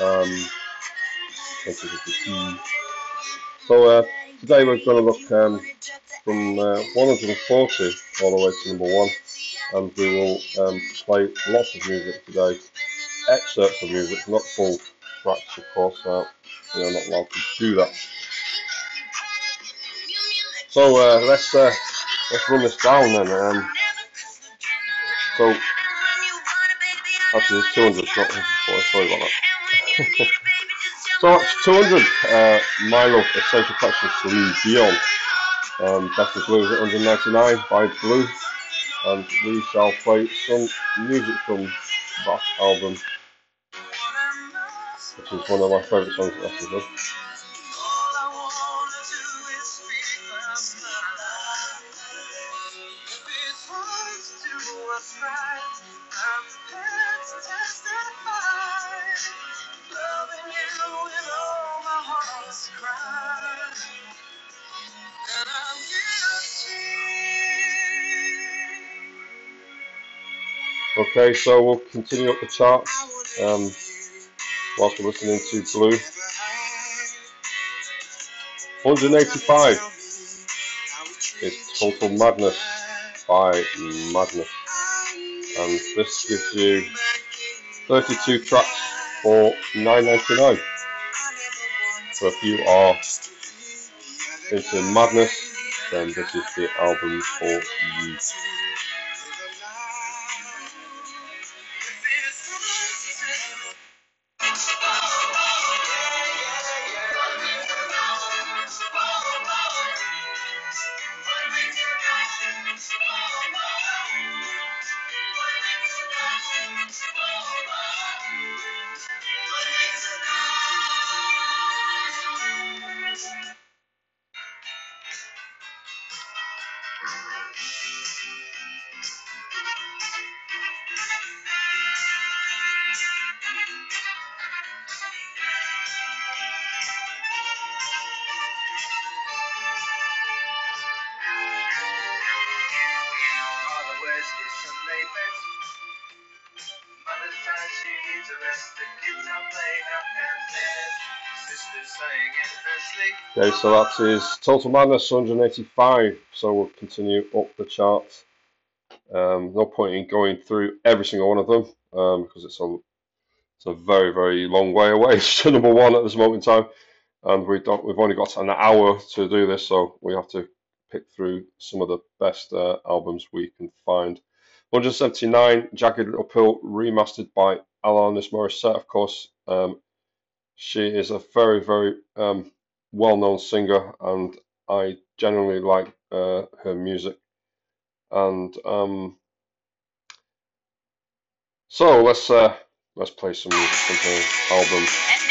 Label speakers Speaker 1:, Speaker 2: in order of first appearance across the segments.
Speaker 1: um, 2052. So uh, today we're going to look um, from uh, 140 all the way to number 1 and we will um, play lots of music today, excerpts of music, not full tracks of course, uh, we are not allowed to do that. So uh, let's uh, let's run this down then. Um, so actually, it's 200, not 140. Sorry about that. So that's 200. Uh, My Love, Essential Collection, Celine Dion. Um, Best of Blues at 199 by Blue, and we shall play some music from that album, which is one of my favourite songs. Actually. Okay, so we'll continue up the chart um, whilst we're listening to Blue. 185 is Total Madness by Madness, and this gives you 32 tracks for 9.99. So if you are into Madness, then this is the album for you. So that is Total Madness 185. So we'll continue up the chart. Um, no point in going through every single one of them um, because it's a it's a very very long way away to number one at this moment in time, and we don't we've only got an hour to do this, so we have to pick through some of the best uh, albums we can find. 179 Jagged Uphill remastered by Alanis Morissette, of course. Um, she is a very very um, well-known singer, and I generally like uh, her music. And um, so let's uh, let's play some from her album.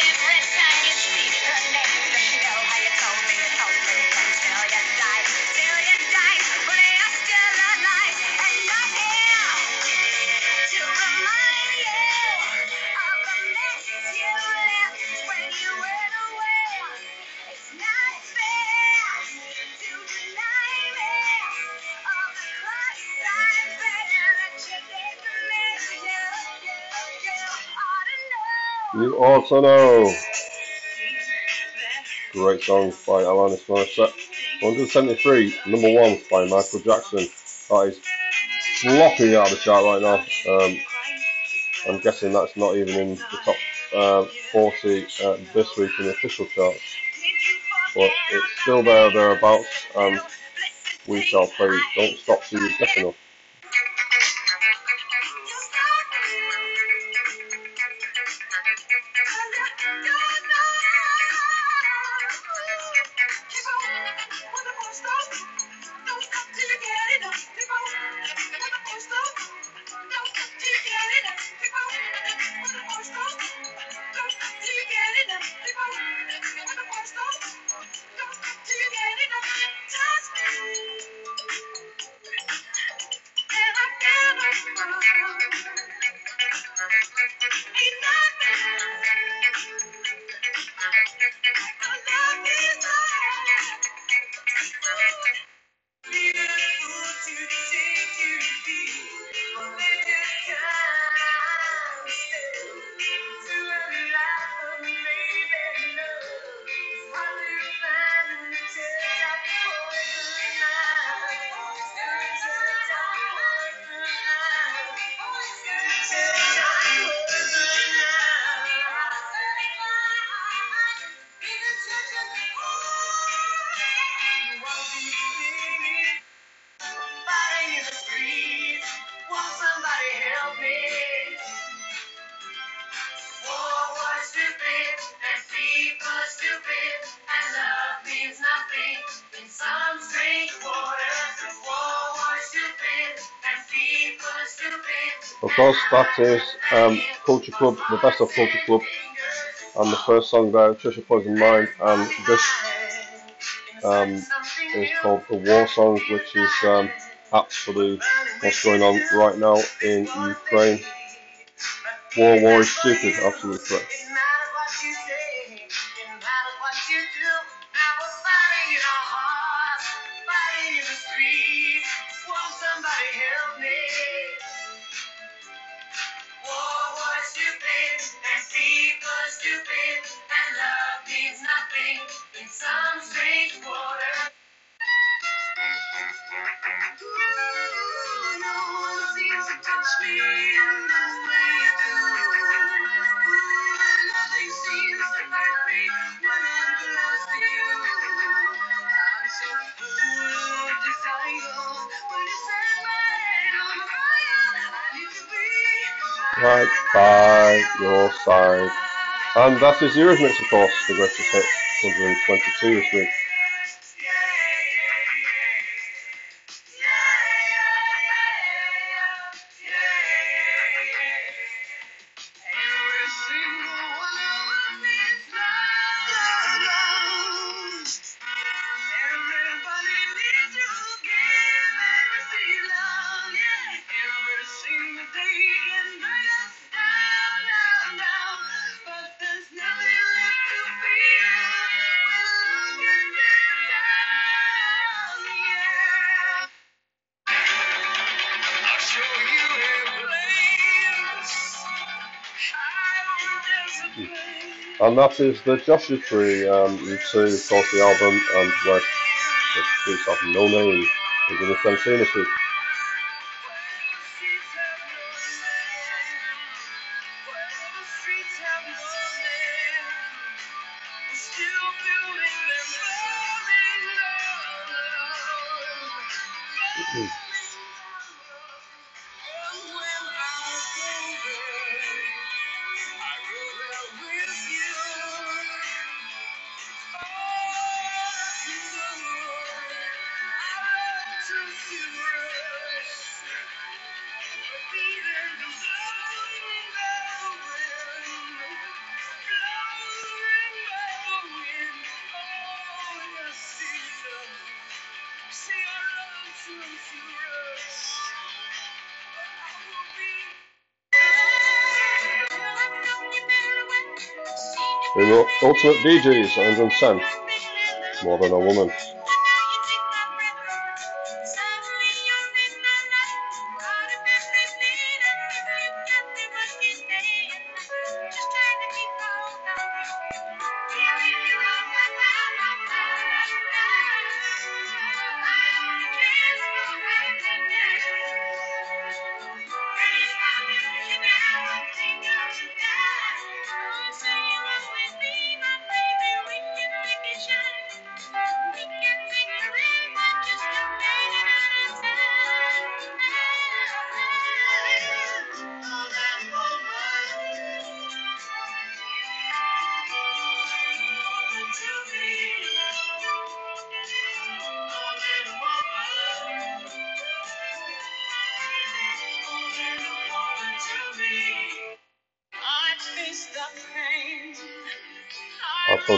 Speaker 1: Also. Great song by Alanis Morissette. 173, number one by Michael Jackson. That is flopping out of the chart right now. Um, I'm guessing that's not even in the top uh, 40 uh, this week in the official charts. But it's still there, thereabouts, and we shall play Don't Stop Till You Get Enough.
Speaker 2: Course, that is um, Culture Club, the best of Culture Club, and the first song there, Trisha Poison Mind, and this um, is called The War Song, which is um, absolutely what's going on right now in Ukraine. War, war is stupid, absolutely correct. Right by your side. And that is Eurythmics, of course, the greatest hit 122 this week. And that is the Joshua Tree, um, U2, of course, the album, and where the streets have no name. Is in the Francine this Ultimate DJs, 110. More than a woman.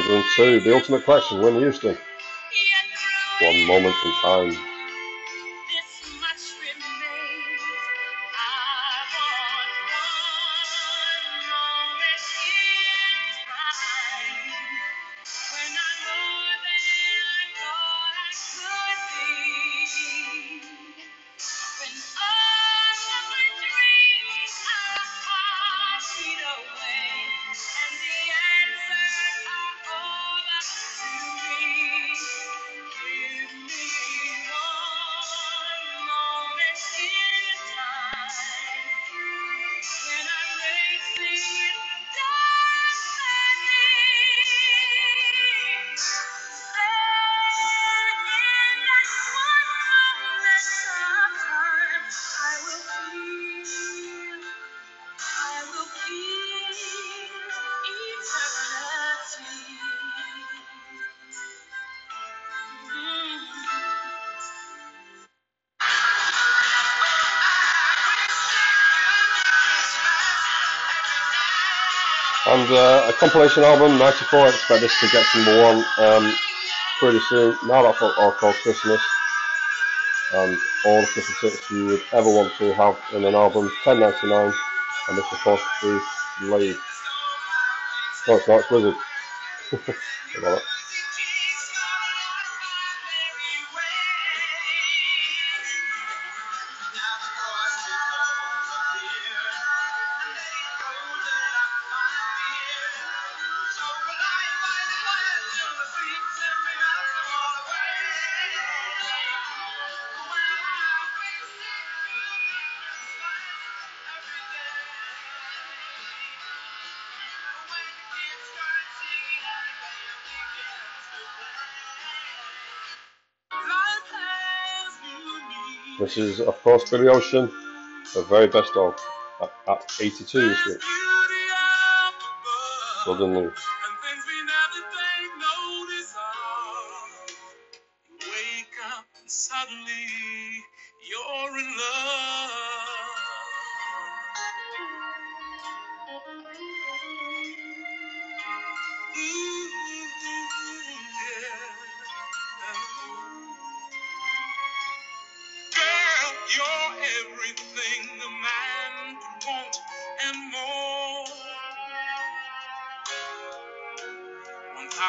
Speaker 2: That's 102. The Ultimate Collection, Whitney Houston. One moment in time.
Speaker 1: And uh, a compilation album, 94, I expect this to get to number one um, pretty soon. Now that's what call Christmas. And all the Christmas hits you would ever want to have in an album, 10.99. And this of course is Blade. No, it's not, it's Wizard. This is, of course, Billy Ocean, the very best of, at, at 82 this week.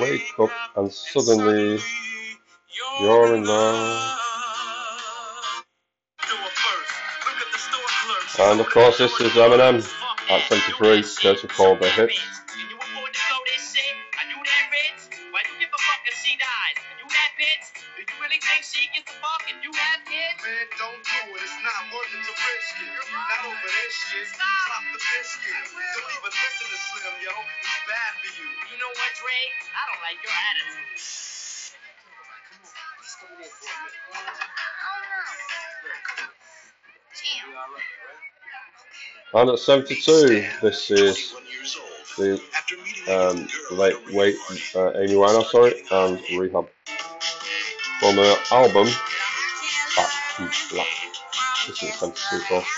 Speaker 1: wake up and suddenly you're in love. And of course, this is Eminem at 73, Dirty Call the Hit. And at 72, this is the um, late wait uh, Amy Winehouse, sorry, and Rehab. From her album Back to Black. This is 72, of course.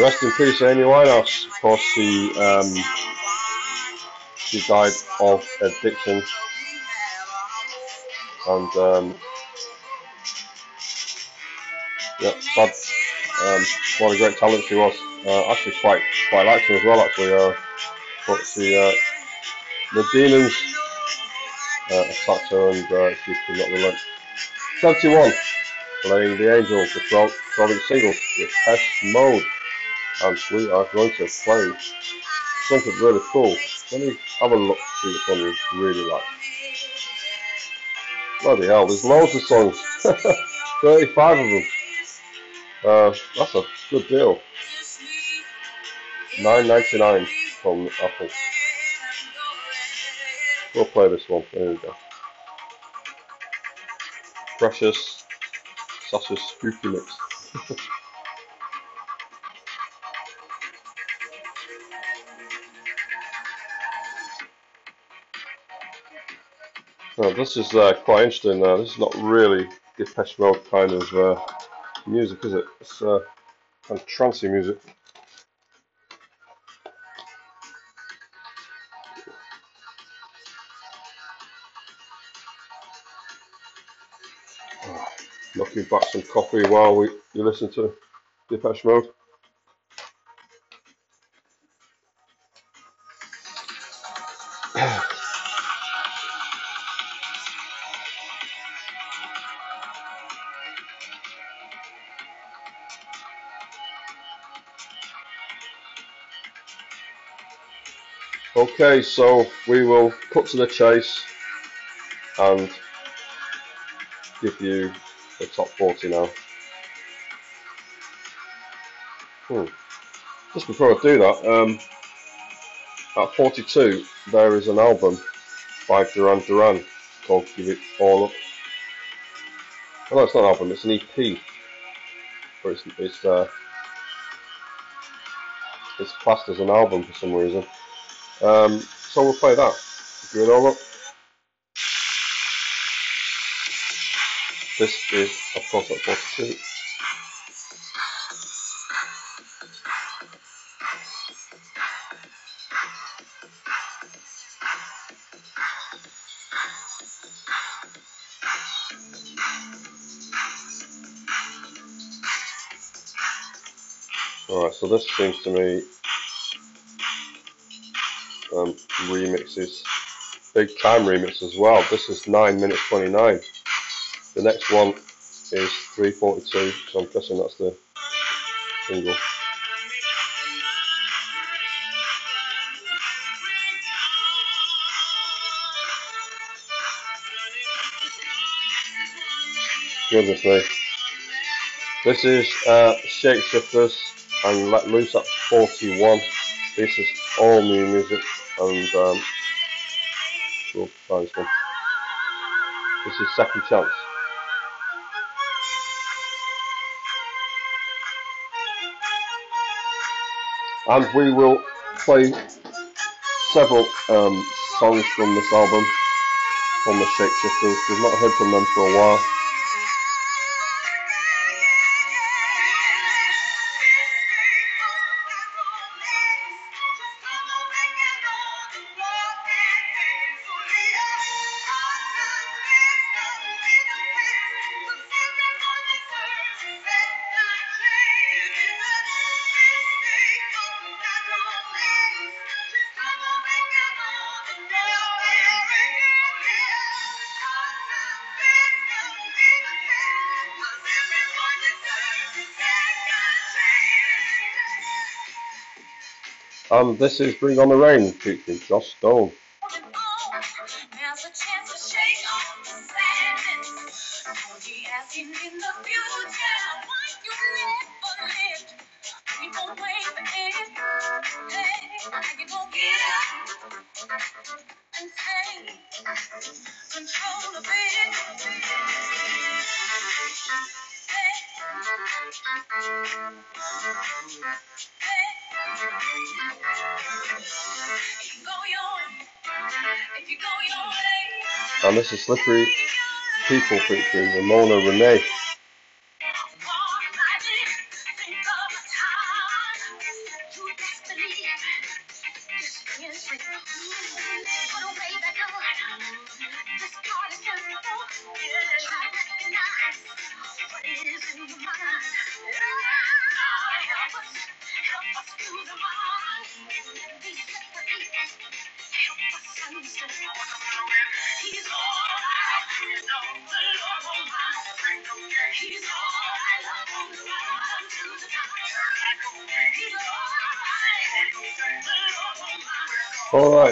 Speaker 1: Rest in peace, Amy Winehouse. Of course, she um, she died of addiction, and um, yeah, sad. Um, what a great talent she was. Uh, actually, quite quite liked her as well. Actually, uh, but she uh, the demons uh, attacked her, and uh, she could not relent. 71, playing the Angels, the 12, 12 inch single, with Depeche Mode we are going to play something really cool. Let me have a look see which one you really like. Bloody hell, there's loads of songs. 35 of them. Uh, that's a good deal. 9.99 from Apple. We'll play this one. There we go. Precious Sasha's Spooky Mix. Oh, this is uh, quite interesting. Uh, this is not really Depeche Mode kind of uh, music, is it? It's uh, kind of trancey music.
Speaker 3: knocking back some coffee while we you listen to Depeche Mode. Okay, so we will cut to the chase and give you the top 40 now. Hmm. Just before I do that, um, at 42, there is an album by Duran Duran called Give It All Up. Oh, no, it's not an album, it's an EP. But it's, it's, uh, it's classed as an album for some reason. Um, so we'll play that. Give it all up. This is, of course, at 42. Alright, so this seems to me um, remixes. Big time remix as well. This is 9 minutes 29. The next one is 342, so I'm guessing that's the single. Goodness me. This is uh, Shapeshifters and Let Loose at 41. This is all new music and um, find this. This is Second Chance. And we will play several um, songs from this album from the Shapeshifters. We've not heard from them for a while. And this is Bring On The Rain featuring Joss Stone. This is Slippery People featuring Ramona Renee.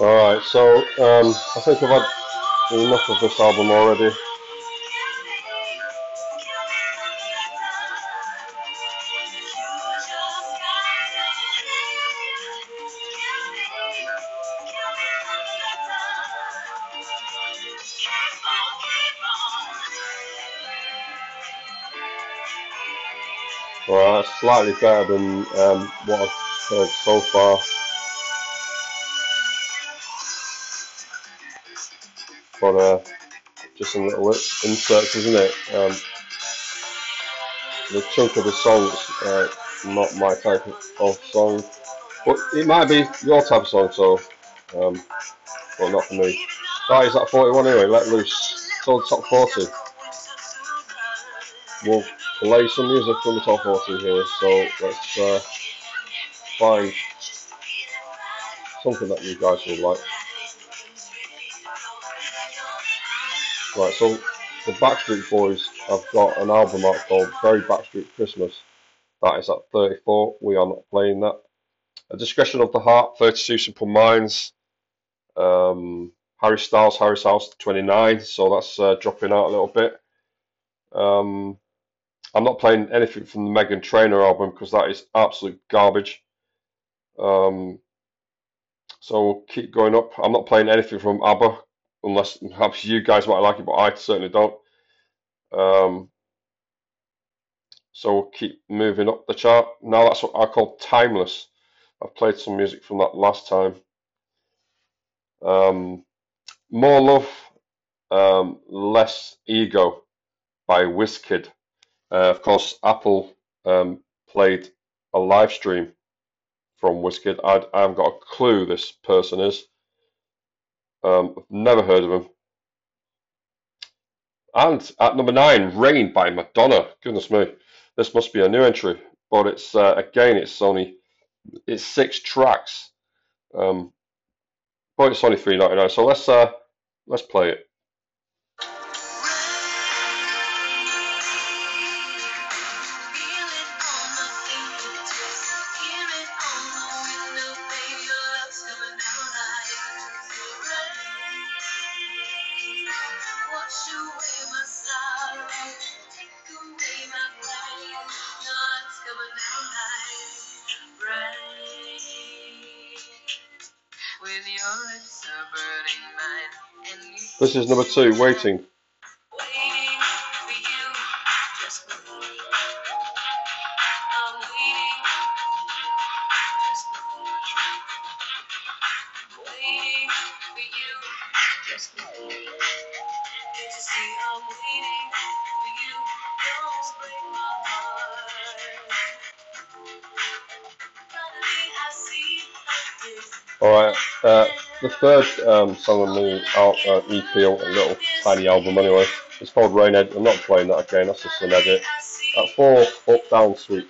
Speaker 3: Alright, so um, I think I've had enough of this album already. Well, that's slightly better than um, what I've heard so far. But uh, just some little inserts, isn't it? Um, the chunk of the songs, uh, not my type of song, but it might be your type of song, so, um, not for me. Guys, That is at 41 anyway, let loose. So top 40. We'll play some music from the top 40 here, so let's uh, find something that you guys will like. Right, so the Backstreet Boys have got an album out called Very Backstreet Christmas. That is at 34. We are not playing that. A Direction of the Heart, 32 Simple Minds. Um, Harry Styles, Harry's House, 29. So that's uh, dropping out a little bit. Um, I'm not playing anything from the Meghan Trainor album because that is absolute garbage. Um, so we'll keep going up. I'm not playing anything from ABBA unless perhaps you guys might like it, but I certainly don't. Um, so we'll keep moving up the chart. Now that's what I call timeless. I've played some music from that last time. Um, More Love, um, Less Ego by Wizkid. Uh, of course, Apple um, played a live stream from Wizkid. I, I haven't got a clue this person is. Um, I've never heard of him. And at number nine, Rain by Madonna. Goodness me, this must be a new entry, but it's uh, again, it's only it's six tracks, um, but it's only three ninety nine. So let's uh, let's play it. This is number two, Waiting. Song on the uh, EP, a little tiny album anyway, it's called Rainhead. I'm not playing that again, that's just an edit. At four, Up Down Suite.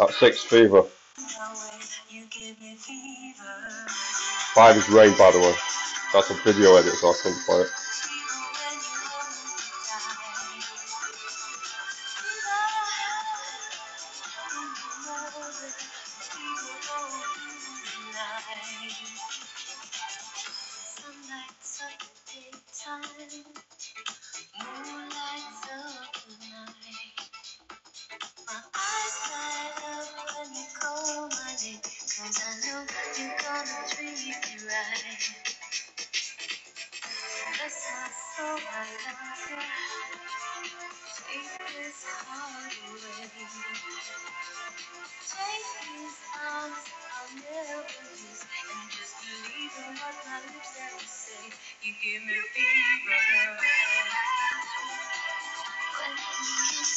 Speaker 3: At six, Fever. Five is Rain, by the way. That's a video edit, so I couldn't play it.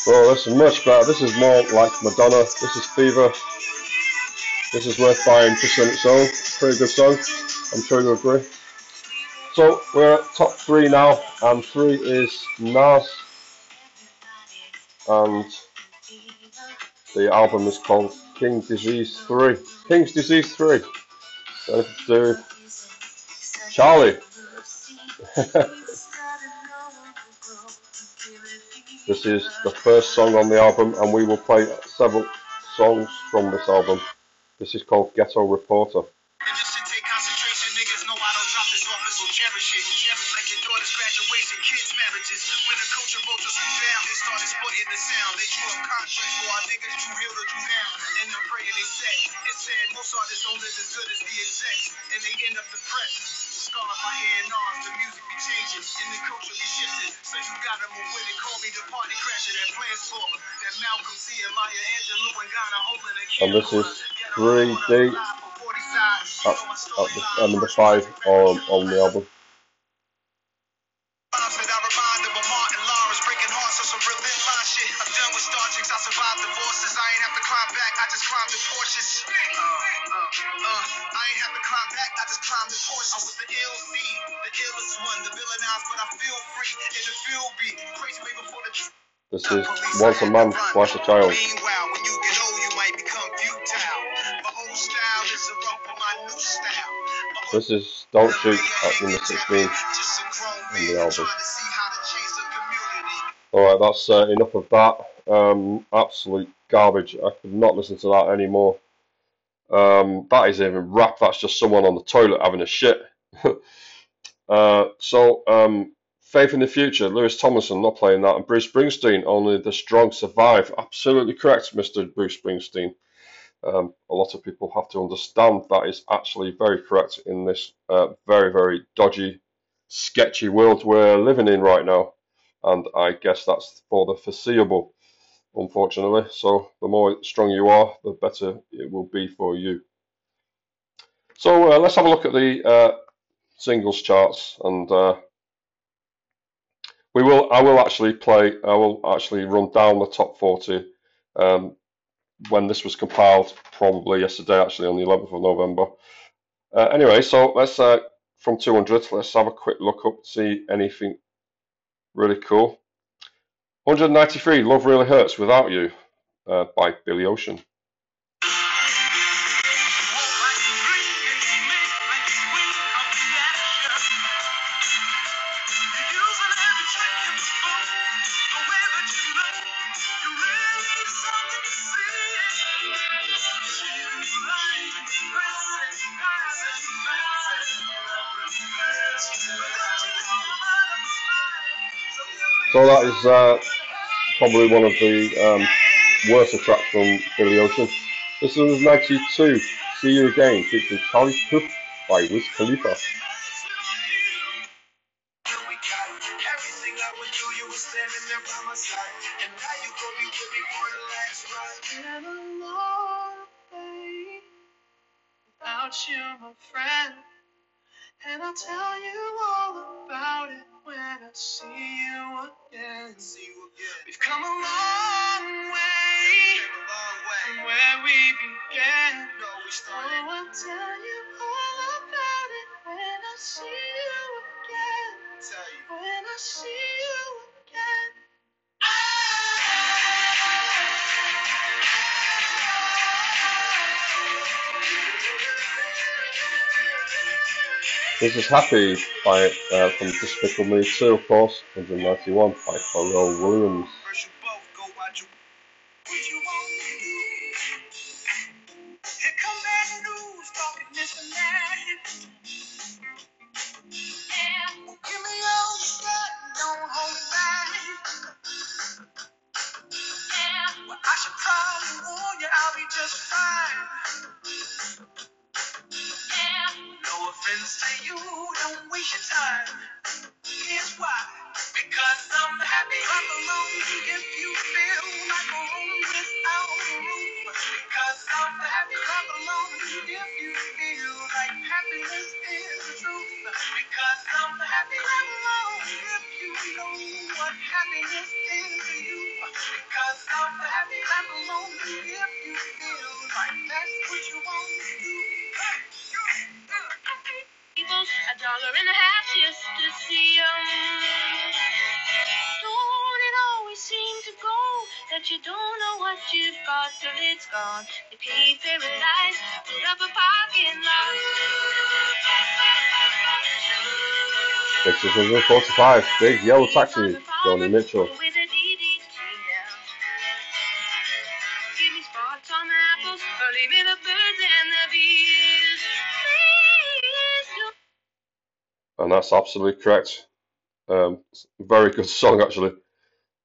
Speaker 3: Oh, this is much better. This is more like Madonna. This is Fever. This is worth buying just on its own. Pretty good song. I'm sure you agree. So we're at top three now, and three is Nas, and the album is called King Disease 3. King's Disease 3. Anything do Charlie.
Speaker 1: This is the first song on the album, and we will play several songs from this album. This is called Ghetto Reporter. and they end up depressed. Scar my hand arms, the music be changing, and the culture be shifting. So you gotta move with it, call me the party crasher, that transformer, that Malcolm C and Maya Angelou and a And this is 3D at, at the, at uh, uh, number 5 on, on the album. Once a month, twice a child. This is Don't Shoot at number 16 in the album. Alright, that's uh, enough of that. Um, absolute garbage. I could not listen to that anymore. Um, that is even rap. That's just someone on the toilet having a shit. uh, so, um, Faith in the Future, Louis Tomlinson not playing that, and Bruce Springsteen, only the strong survive. Absolutely correct, Mr. Bruce Springsteen. Um, a lot of people have to understand that is actually very correct in this uh, very, very dodgy, sketchy world we're living in right now. And I guess that's for the foreseeable unfortunately. So the more strong you are, the better it will be for you. So uh, let's have a look at the uh, singles charts, and uh, we will. I will actually play. I will actually run down the top 40 um, when this was compiled, probably yesterday, actually on the 11th of November. Uh, anyway, so let's uh, from 200. Let's have a quick look up, see anything really cool. 193 Love Really Hurts Without You uh, by Billy Ocean. Uh, probably one of the um, worst tracks from Billy Ocean. This was 92, See You Again, featuring Charlie Puth by Wiz Khalifa. This is Happy by uh, from Despicable Me 2, of course, 191 by Pharrell Williams. 45. Big yellow taxi, Joni Mitchell. And that's absolutely correct. Um, very good song, actually.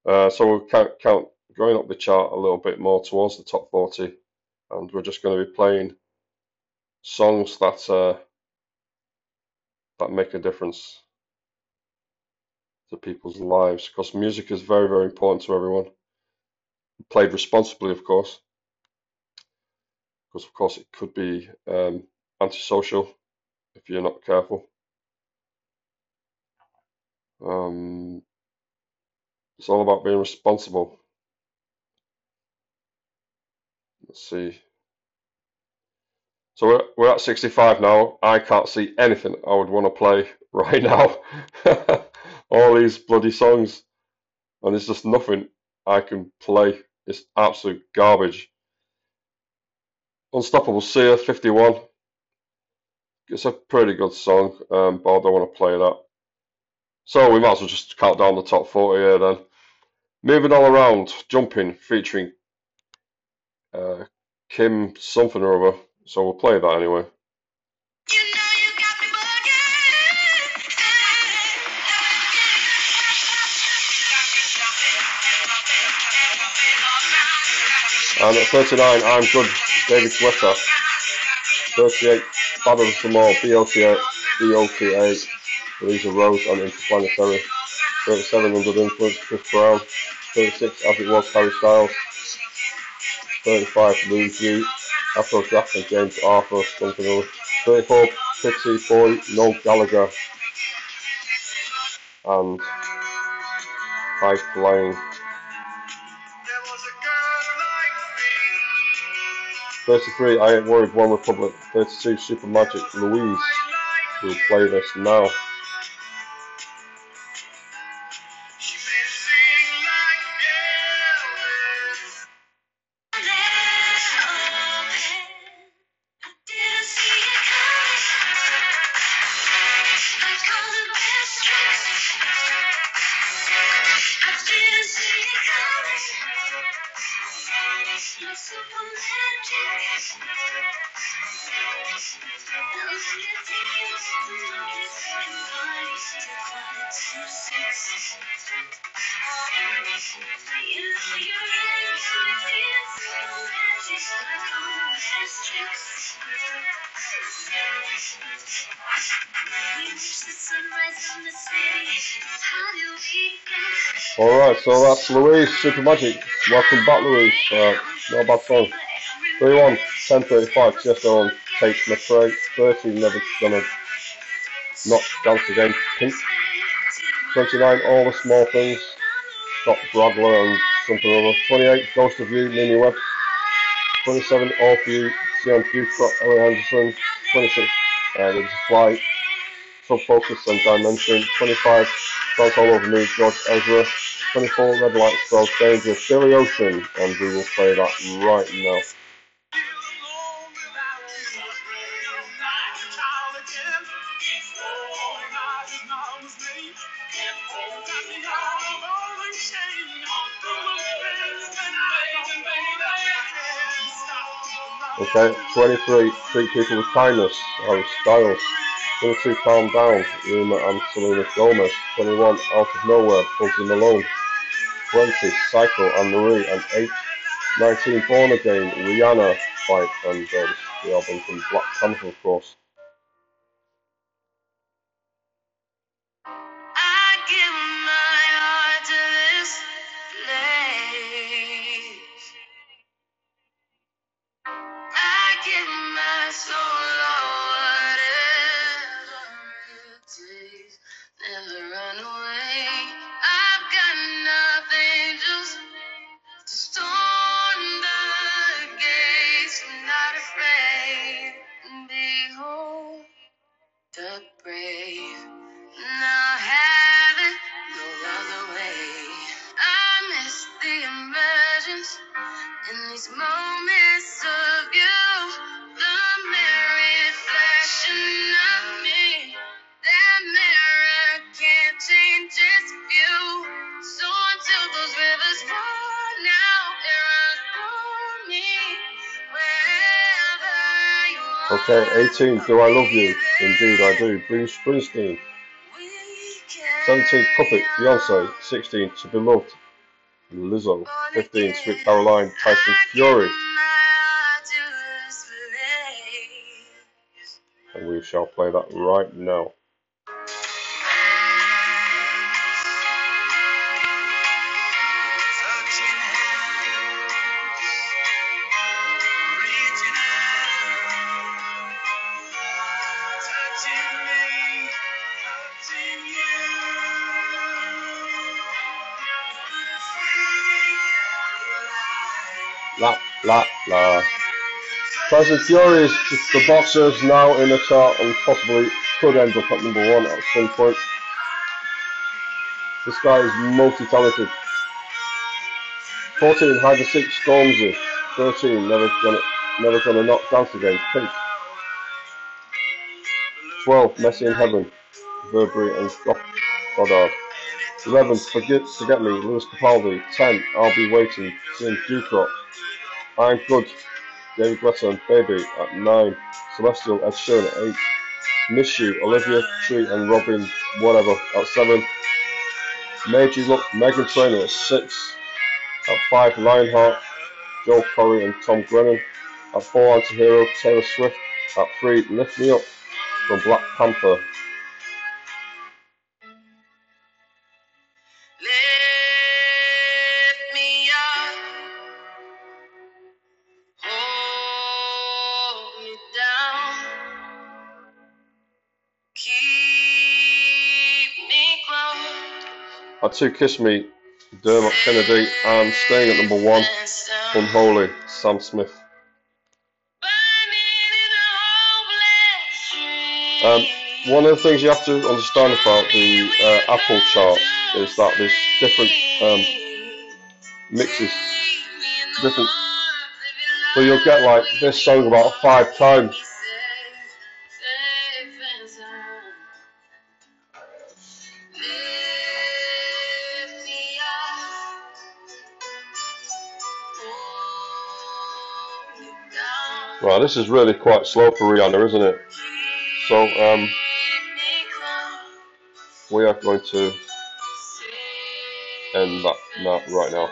Speaker 1: Uh, so we'll count, count going up the chart a little bit more towards the top 40, and we're just going to be playing songs that uh, that make a difference to people's lives because music is very very important to everyone played responsibly of course because of course it could be um, antisocial if you're not careful um, it's all about being responsible let's see so we're, we're at 65 now. I can't see anything I would want to play right now. All these bloody songs, and there's just nothing I can play. It's absolute garbage. Unstoppable Sia 51. It's a pretty good song, um, but I don't want to play that. So we might as well just count down the top 40 here then. Moving all around, jumping, featuring uh, Kim something or other. So we'll play that anyway. And at 39, I'm good, David Guetta. 38, Bad of Some More, BOTA, BOTA, Lisa Rose and Interplanetary. 37, Under Influence, Chris Brown. 36, As It Was, Harry Styles. 35, Louis G. Afro Jackson, James Arthur, something else. 34, Pixie Boy, Noel Gallagher, and High Flying. 33, I Ain't Worried, One Republic. 32, Super Magic, Louise, will play this now. So that's Louise, Super Magic. Welcome back, Louise. Uh, not a bad song. 31, 10, 35, Tiesto on Tate McRae. 30, Never Gonna Not Dance Again, Pink. 29, All the Small Things. Scott Bradler and something other. 28, Ghost of You, Mimi Webb. 27, All For You, Sion Scott Ellie Henderson. 26, uh, There's a Flight. Subfocus and Dimension. 25, Bounce All Over Me, George Ezra. 24 red light spells danger, Billy Ocean, and we will play that right now. Okay, 23, treat people with kindness, Harry Styles. 22, calm down, Rema and Selena Gomez. 21, out of nowhere, Bugsy Malone. 20, Cycle and Marie, and 8, 19, Born Again, Rihanna, fight, and uh, the album from Black Panther, of course. Okay, 18, Do I Love You? Indeed I do. Bruce Springsteen. 17, Cuff It, Beyonce. 16, To Be Loved, Lizzo. 15, Sweet Caroline, Tyson Fury. And we shall play that right now. La. Tyson Fury is the boxers now in the chart and possibly could end up at number one at some point. This guy is multi-talented. 14, Hide and Seek, Stormzy. 13, never gonna, never gonna knock dance again, Pink. 12, Messy in Heaven, Burberry and Goddard. 11, Forget, Forget Me, Lewis Capaldi. 10, I'll Be Waiting, Cian Ducrot. I'm Good, David Guetta and Baby at 9, Celestial Ed Sheeran at 8, Miss You, Oliver Tree and Robin whatever at 7, Made You Look, Meghan Trainor at 6, at 5, Lionheart, Joel Corry and Tom Grennan, at 4, Anti-Hero, Taylor Swift, at 3, Lift Me Up from Black Panther To Kiss Me, Dermot Kennedy, and staying at number one, Unholy, Sam Smith. Um, one of the things you have to understand about the uh, Apple chart is that there's different um, mixes, different. So you'll get like this song about five times This is really quite slow for Rihanna, isn't it? So, um, we are going to end that, that right now.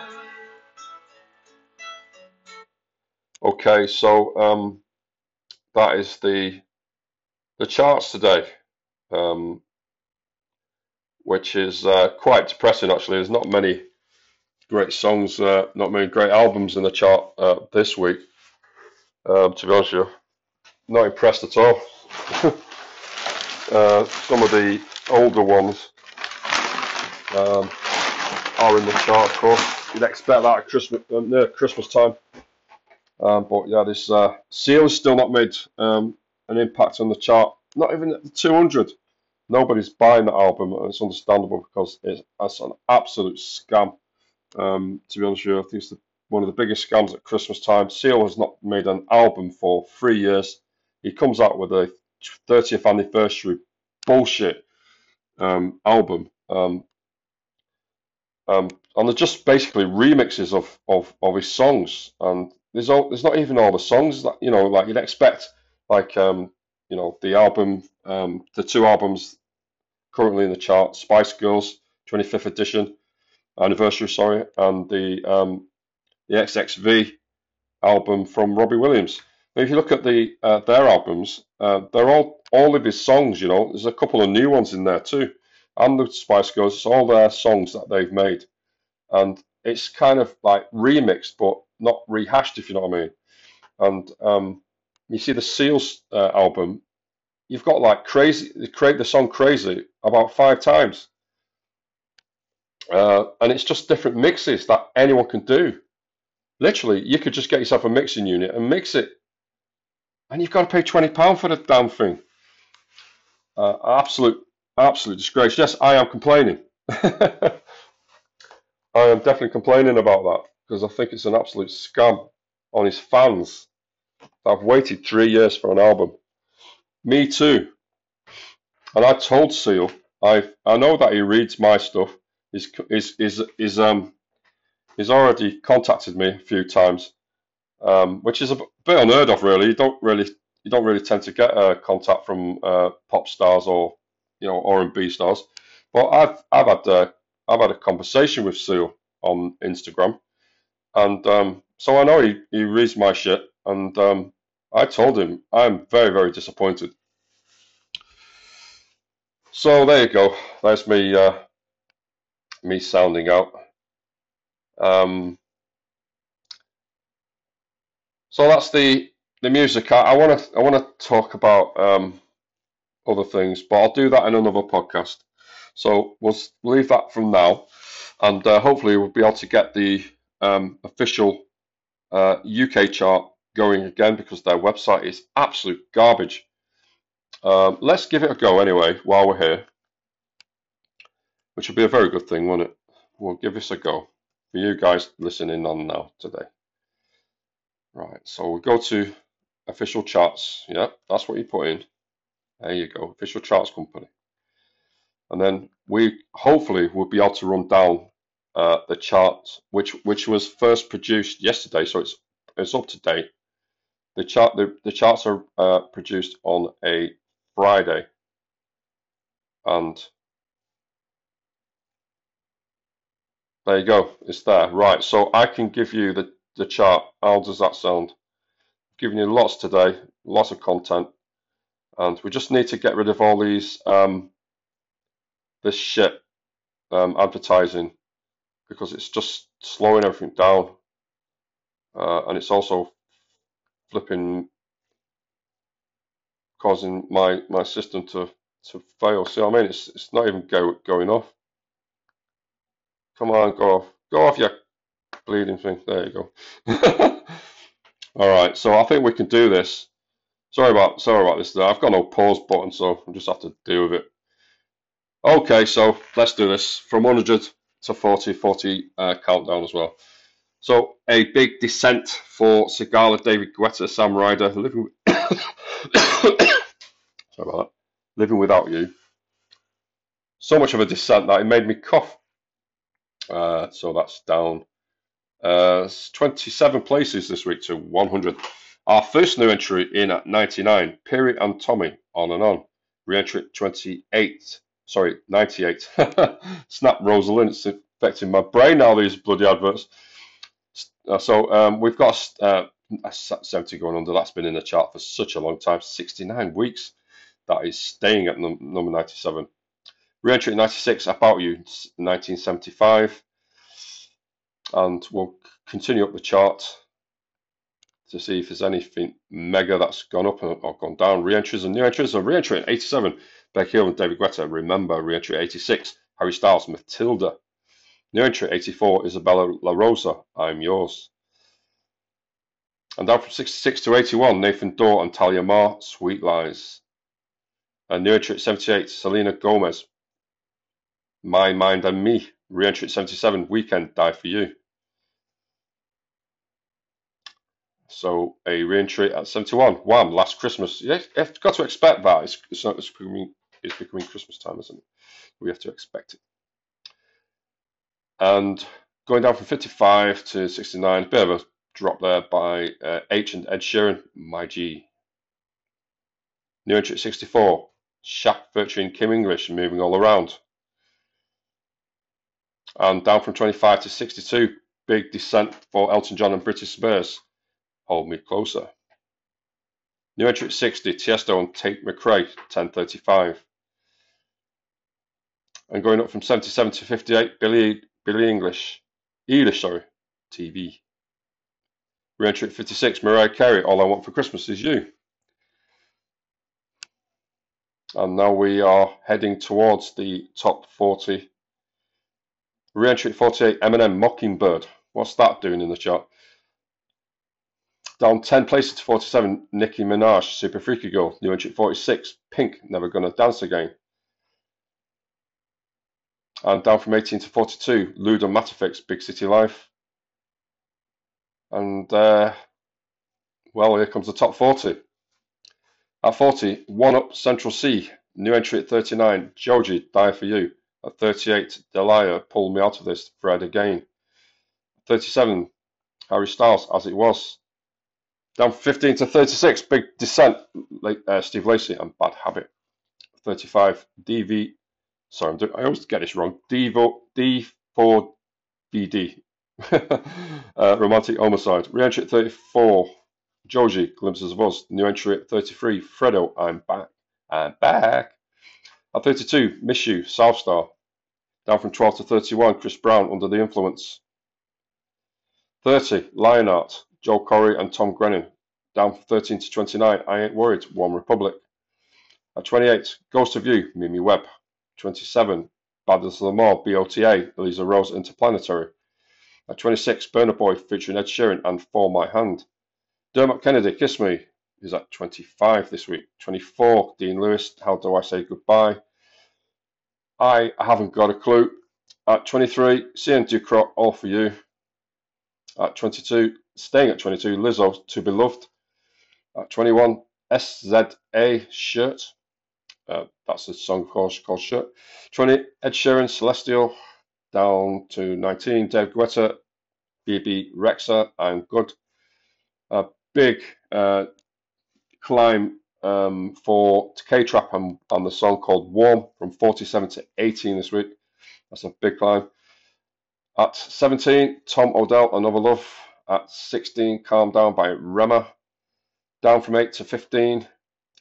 Speaker 1: Okay, so um, that is the the charts today, um, which is uh, quite depressing. Actually, there's not many great songs, uh, not many great albums in the chart uh, this week. Um, to be honest with you, not impressed at all. uh, some of the older ones um, are in the chart, of course. You'd expect that at Christmas, uh, near Christmas time. Um, but yeah, this uh, Seal's still not made um, an impact on the chart. Not even at the 200. Nobody's buying that album, and it's understandable because it's, it's an absolute scam. Um, to be honest with you, I think it's the one of the biggest scams at Christmas time. Seal has not made an album for three years. He comes out with a 30th anniversary bullshit um, album. Um, um, and they're just basically remixes of, of, of his songs. And there's all, there's not even all the songs that, you know, like you'd expect, like, um, you know, the album, um, the two albums currently in the chart, Spice Girls, 25th edition, anniversary, sorry, and the um, the XXV album from Robbie Williams. But if you look at the uh, their albums, uh, they're all all of his songs. You know, there's a couple of new ones in there too, and the Spice Girls. It's all their songs that they've made, and it's kind of like remixed but not rehashed, if you know what I mean. And um, you see the Seals uh, album, you've got like crazy, they create the song "Crazy" about five times, uh, and it's just different mixes that anyone can do. Literally, you could just get yourself a mixing unit and mix it. And you've got to pay £20 for the damn thing. Uh, absolute, absolute disgrace. Yes, I am complaining. I am definitely complaining about that because I think it's an absolute scam on his fans have waited three years for an album. Me too. And I told Seal, I I know that he reads my stuff. He's, he's, he's um, he's already contacted me a few times, um, which is a bit unheard of, really. You don't really you don't really tend to get a contact from uh, pop stars or you know R and B stars, But I've I've had a, I've had a conversation with Seal on Instagram, and um, so I know he, he reads my shit, and um, I told him I'm very very disappointed. So there you go. That's me uh, me sounding out. Um, so that's the the music. I want to I want to talk about um, other things, but I'll do that in another podcast. So we'll leave that from now, and uh, hopefully we'll be able to get the um, official uh, UK chart going again because their website is absolute garbage. Um, let's give it a go anyway while we're here, which would be a very good thing, wouldn't it? We'll give this a go for you guys listening on now today. Right, so we go to official charts. Yeah, that's what you put in. There you go, official charts company. And then we hopefully will be able to run down uh, the chart, which which was first produced yesterday, so it's it's up to date. The chart the, the charts are uh, produced on a Friday, and there you go, it's there. Right, so I can give you the the chart. How does that sound? Giving you lots today, lots of content, and we just need to get rid of all these um, this shit um, advertising because it's just slowing everything down, uh, and it's also flipping causing my my system to to fail. See what I mean? It's it's not even go, going off. Come on, go off, go off, you bleeding thing. There you go. All right, so I think we can do this. Sorry about sorry about this. I've got no pause button, so I just have to deal with it. Okay, so let's do this from 100 to 40, 40 uh, countdown as well. So a big descent for Sigala, David Guetta, Sam Ryder, living. sorry about that. Living without you. So much of a descent that it made me cough. Uh, so that's down uh, 27 places this week to 100. Our first new entry in at 99, Piri and Tommy, on and on. Re-entry at 28, sorry, 98. Snap Rosa Linn, it's affecting my brain now, these bloody adverts. Uh, so um, we've got uh, 70 going under. That's been in the chart for such a long time, 69 weeks. That is staying at num number 97. Re-entry at 96, About You, 1975 and we'll continue up the chart to see if there's anything mega that's gone up or gone down. Re-entries and new entries. So re-entry at 87, Becky Hill and David Guetta. Remember, re-entry at 86, Harry Styles, Matilda. New entry at 84, Isabella La Rosa, I'm Yours. And down from 66 to 81, Nathan Dawe and Talia Mar, Sweet Lies. And new entry at 78, Selena Gomez, My Mind and Me. Re-entry at 77, Weeknd, Die For You. So a re-entry at 71. Wham! Last Christmas. Yeah, you've got to expect that. It's, it's, not, it's, becoming, it's becoming Christmas time, isn't it? We have to expect it. And going down from 55 to 69, a bit of a drop there by uh, Aitch and Ed Sheeran, My G. New entry at 64, Shaq featuring Kim English, moving all around. And down from 25 to 62, big descent for Elton John and Britney Spears. Hold Me Closer. New entry at 60, Tiesto and Tate McRae, 1035. And going up from 77 to 58, Billy, Billy English, Eilish, sorry, TV. Re-entry at 56, Mariah Carey, All I Want for Christmas Is You. And now we are heading towards the top 40. Re-entry at 48, Eminem, Mockingbird. What's that doing in the chart? Down 10 places to 47, Nicki Minaj, Super Freaky Girl. New entry 46, Pink, Never Gonna Dance Again. And down from 18 to 42, Luda Mattafix, Big City Life. And, uh, well, here comes the top 40. At 40, One Up Central Cee. new entry at 39, Joji, Die For You. At 38, Delia, pulled Me Out of This, thread Again. 37, Harry Styles, As It Was. Down 15 to 36, big descent. Uh, Steve Lacy and Bad Habit. 35, DV, Sorry, doing, i always get this wrong. d4vd. uh, romantic Homicide. Re entry at 34. Joji, Glimpses of Us. New entry at 33. Fredo, I'm back. I'm back. At 32, Miss You, Southstar. Down from 12 to 31, Chris Brown, Under the Influence. 30, Lionheart, Joel Corry and Tom Grennan. Down from 13 to 29, I Ain't Worried, One Republic. At 28, Ghost of You, Mimi Webb. 27, Bad as the More, BOTA, Eliza Rose, Interplanetary. At 26, Burna Boy featuring Ed Sheeran and For My Hand. Dermot Kennedy, Kiss Me, is at 25 this week. 24, Dean Lewis, How Do I Say Goodbye? I haven't got a clue. At 23, Cian Ducrot, All For You. At 22, staying at 22, Lizzo, To Be Loved. At 21, SZA, Shirt. Uh, that's a song called, called Shirt. 20, Ed Sheeran, Celestial. Down to 19, Dave Guetta, Bebe Rexha, I'm Good. A big uh, climb um, for K Trap on, on the song called Warm from 47 to 18 this week. That's a big climb. At 17, Tom Odell, Another Love. At 16, Calm Down by Rema. Down from 8 to 15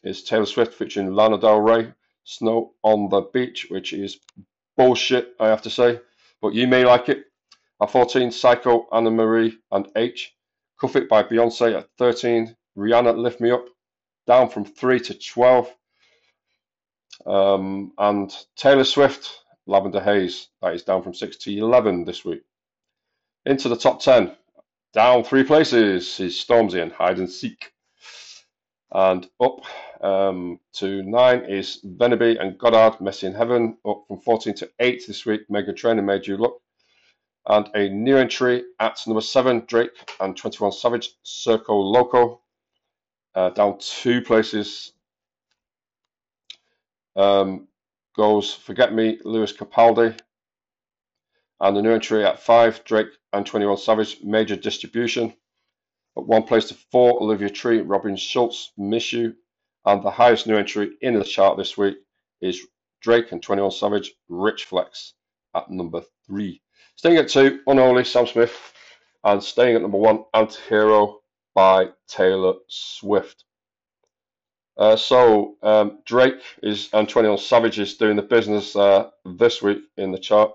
Speaker 1: is Taylor Swift featuring Lana Del Rey, Snow on the Beach, which is bullshit, I have to say, but you may like it. At 14, Psycho, Anne-Marie, and Aitch. Cuff It by Beyonce at 13. Rihanna, Lift Me Up, down from 3 to 12. Um, and Taylor Swift, Lavender Haze, that is down from 6 to 11 this week. Into the top 10, down three places is Stormzy and Hide and Seek. And up um, to 9 is Venbee and Goddard, Messy in Heaven, up from 14 to 8 this week. Meghan Trainor made you look. And a new entry at number 7, Drake and 21 Savage, Circo Loco, uh, down two places. Um, goes Forget Me, Lewis Capaldi. And the new entry at 5, Drake and 21 Savage, major distribution. At one place to 4, Oliver Tree, Robin Schulz, Miss You. And the highest new entry in the chart this week is Drake and 21 Savage, Rich Flex at number 3. Staying at 2, Unholy, Sam Smith. And staying at number 1, Anti-Hero by Taylor Swift. Uh, so um, Drake is and 21 Savage is doing the business uh, this week in the chart,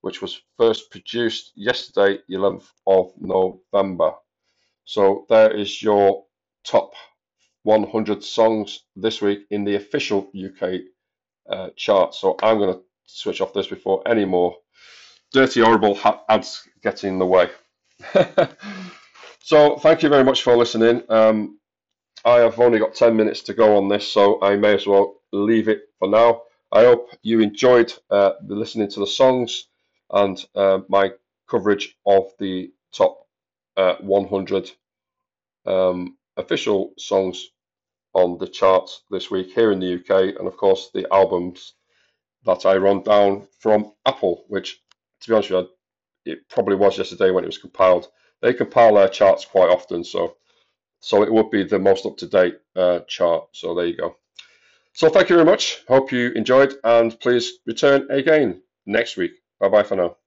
Speaker 1: which was first produced yesterday, 11th of November. So there is your top 100 songs this week in the official UK uh, chart. So I'm going to switch off this before any more dirty, horrible ads get in the way. so thank you very much for listening. Um, I have only got 10 minutes to go on this, so I may as well leave it for now. I hope you enjoyed uh, listening to the songs and uh, my coverage of the top uh, 100 um, official songs on the charts this week here in the UK, and of course the albums that I run down from Apple, which, to be honest with you, it probably was yesterday when it was compiled. They compile their charts quite often, so so it would be the most up to date uh, chart. So there you go. So thank you very much. Hope you enjoyed, and please return again next week. Bye bye for now.